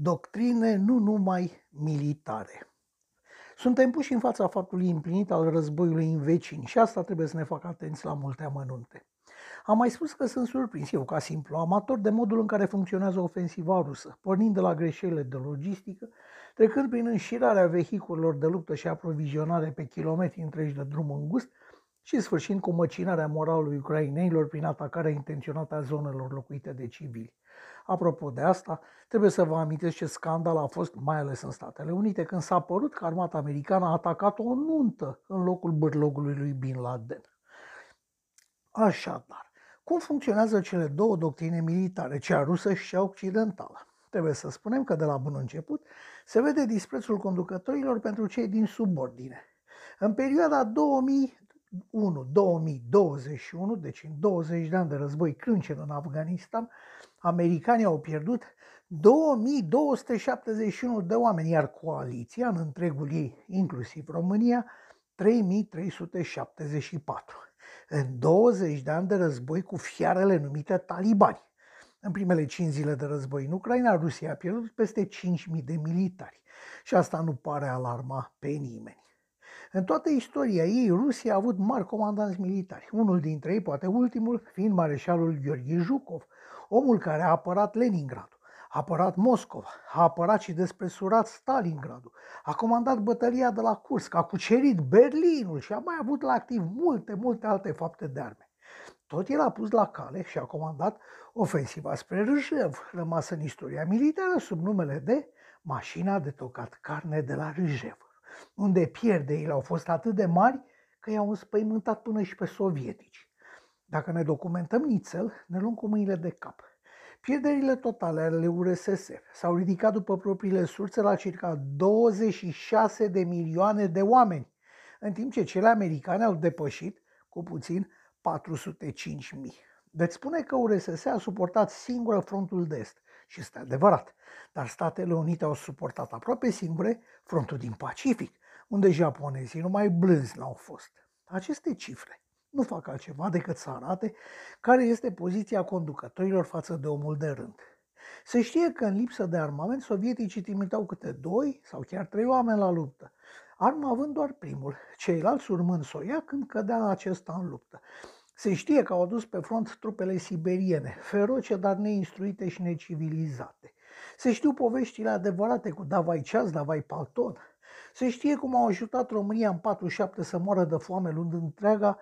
doctrine nu numai militare. Suntem puși în fața faptului împlinit al războiului în vecini și asta trebuie să ne facă atenți la multe amănunte. Am mai spus că sunt surprins eu, ca simplu amator, de modul în care funcționează ofensiva rusă, pornind de la greșelile de logistică, trecând prin înșirarea vehiculelor de luptă și aprovizionare pe kilometri întregi de drum îngust și sfârșind cu măcinarea moralului ucrainenilor prin atacarea intenționată a zonelor locuite de civili. Apropo de asta, trebuie să vă amintesc ce scandal a fost, mai ales în Statele Unite, când s-a părut că armata americană a atacat o nuntă în locul bârlogului lui Bin Laden. Așadar, cum funcționează cele două doctrine militare, cea rusă și cea occidentală? Trebuie să spunem că de la bun început se vede disprețul conducătorilor pentru cei din subordine. În perioada 2001-2021, deci în 20 de ani de război crâncen în Afganistan, americanii au pierdut 2271 de oameni, iar coaliția, în întregul ei, inclusiv România, 3374. În 20 de ani de război cu fiarele numite talibani. În primele 5 zile de război în Ucraina, Rusia a pierdut peste 5.000 de militari. Și asta nu pare alarma pe nimeni. În toată istoria ei, Rusia a avut mari comandanți militari. Unul dintre ei, poate ultimul, fiind mareșalul Gheorghe Jucov, omul care a apărat Leningradul, a apărat Moscova, a apărat și despresurat Stalingradul, a comandat bătălia de la Kursk, a cucerit Berlinul și a mai avut la activ multe, multe alte fapte de arme. Tot el a pus la cale și a comandat ofensiva spre Râjev, rămasă în istoria militară sub numele de mașina de tocat carne de la Râjev, unde pierderile au fost atât de mari că i-au înspăimântat până și pe sovietici. Dacă ne documentăm nițel, ne luăm cu mâinile de cap. Pierderile totale ale URSS s-au ridicat după propriile surse la circa 26 de milioane de oameni, în timp ce cele americane au depășit cu puțin 405 mii. Veți spune că URSS a suportat singură frontul de est și este adevărat, dar Statele Unite au suportat aproape singure frontul din Pacific, unde japonezii numai blânzi n-au fost. Aceste cifre nu fac altceva decât să arate care este poziția conducătorilor față de omul de rând. Se știe că în lipsă de armament, sovieticii trimiteau câte doi sau chiar trei oameni la luptă, arma având doar primul, ceilalți urmând să o ia când cădea acesta în luptă. Se știe că au adus pe front trupele siberiene, feroce, dar neinstruite și necivilizate. Se știu poveștile adevărate cu Davai Ceas, Davai Palton. Se știe cum au ajutat România în 47 să moară de foame luând întreaga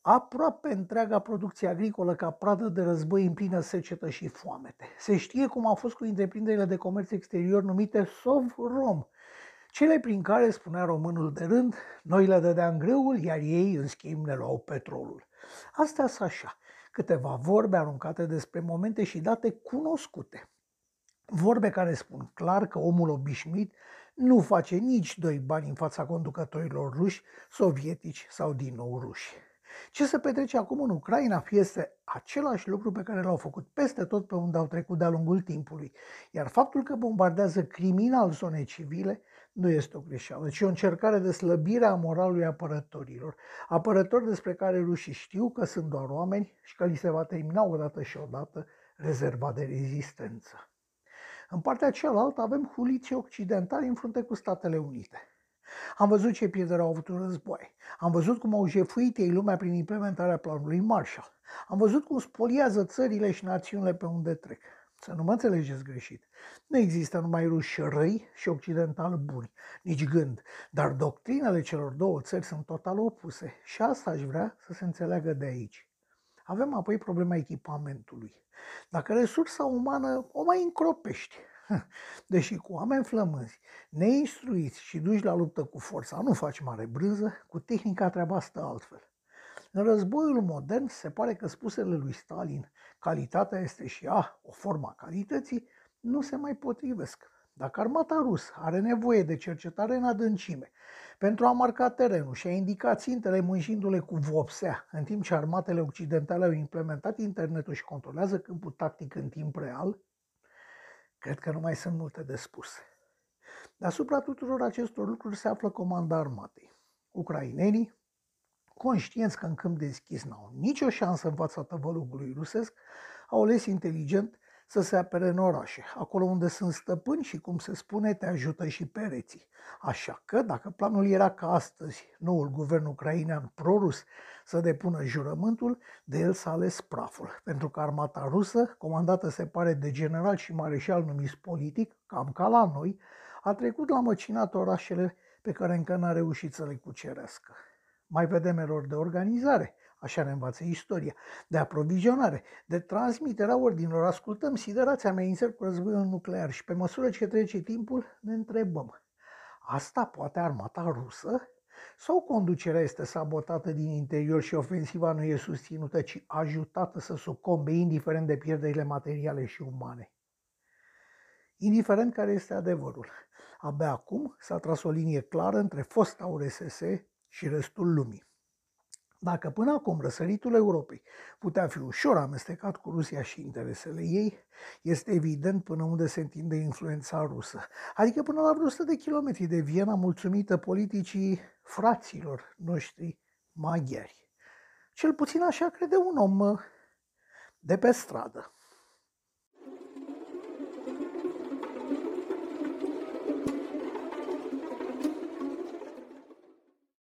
aproape întreaga producție agricolă ca pradă de război în plină secetă și foamete. Se știe cum a fost cu întreprinderile de comerț exterior numite Sovrom, cele prin care, spunea românul de rând, noi le dădeam grâul, iar ei, în schimb, ne luau petrolul. Astea sunt așa, câteva vorbe aruncate despre momente și date cunoscute. Vorbe care spun clar că omul obișnuit nu face nici doi bani în fața conducătorilor ruși, sovietici sau din nou ruși. Ce se petrece acum în Ucraina este același lucru pe care l-au făcut peste tot pe unde au trecut de-a lungul timpului. Iar faptul că bombardează criminal zone civile nu este o greșeală, ci o încercare de slăbire a moralului apărătorilor. Apărători despre care rușii știu că sunt doar oameni și că li se va termina odată și odată rezerva de rezistență. În partea cealaltă avem huliții occidentali în frunte cu Statele Unite. Am văzut ce pierdere au avut în război. Am văzut cum au jefuit ei lumea prin implementarea planului Marshall. Am văzut cum spoliază țările și națiunile pe unde trec. Să nu mă înțelegeți greșit. Nu există numai ruși răi și occidental buni, nici gând, dar doctrinele celor două țări sunt total opuse și asta aș vrea să se înțeleagă de aici. Avem apoi problema echipamentului. Dacă resursa umană o mai încropești, Deși cu oameni flămânzi, neinstruiți și duși la luptă cu forța, nu faci mare brânză, cu tehnica treaba stă altfel. În războiul modern se pare că spusele lui Stalin, calitatea este și ea o formă a calității, nu se mai potrivesc. Dacă armata rusă are nevoie de cercetare în adâncime pentru a marca terenul și a indica țintele mânjindu-le cu vopsea, în timp ce armatele occidentale au implementat internetul și controlează câmpul tactic în timp real, Cred că nu mai sunt multe de spus. Deasupra tuturor acestor lucruri se află comanda armatei. Ucrainenii, conștienți că în câmp deschis n-au nicio șansă în fața tăvălugului rusesc, au ales inteligent să se apere în orașe, acolo unde sunt stăpâni și, cum se spune, te ajută și pereții. Așa că, dacă planul era ca astăzi noul guvern ucrainean prorus să depună jurământul, de el s-a ales praful, pentru că armata rusă, comandată se pare de general și mareșal numiți politic, cam ca la noi, a trecut la măcinat orașele pe care încă n-a reușit să le cucerească. Mai vedem erori de organizare, așa ne învață istoria, de aprovizionare, de transmiterea ordinilor. Ascultăm siderația amenințări cu războiul nuclear și pe măsură ce trece timpul ne întrebăm, asta poate armata rusă? Sau conducerea este sabotată din interior și ofensiva nu e susținută, ci ajutată să sucombe, indiferent de pierderile materiale și umane? Indiferent care este adevărul, abia acum s-a tras o linie clară între fosta URSS și restul lumii. Dacă până acum răsăritul Europei putea fi ușor amestecat cu Rusia și interesele ei, este evident până unde se întinde influența rusă, adică până la vreo 100 de kilometri de Viena, mulțumită politicii fraților noștri maghiari. Cel puțin așa crede un om de pe stradă.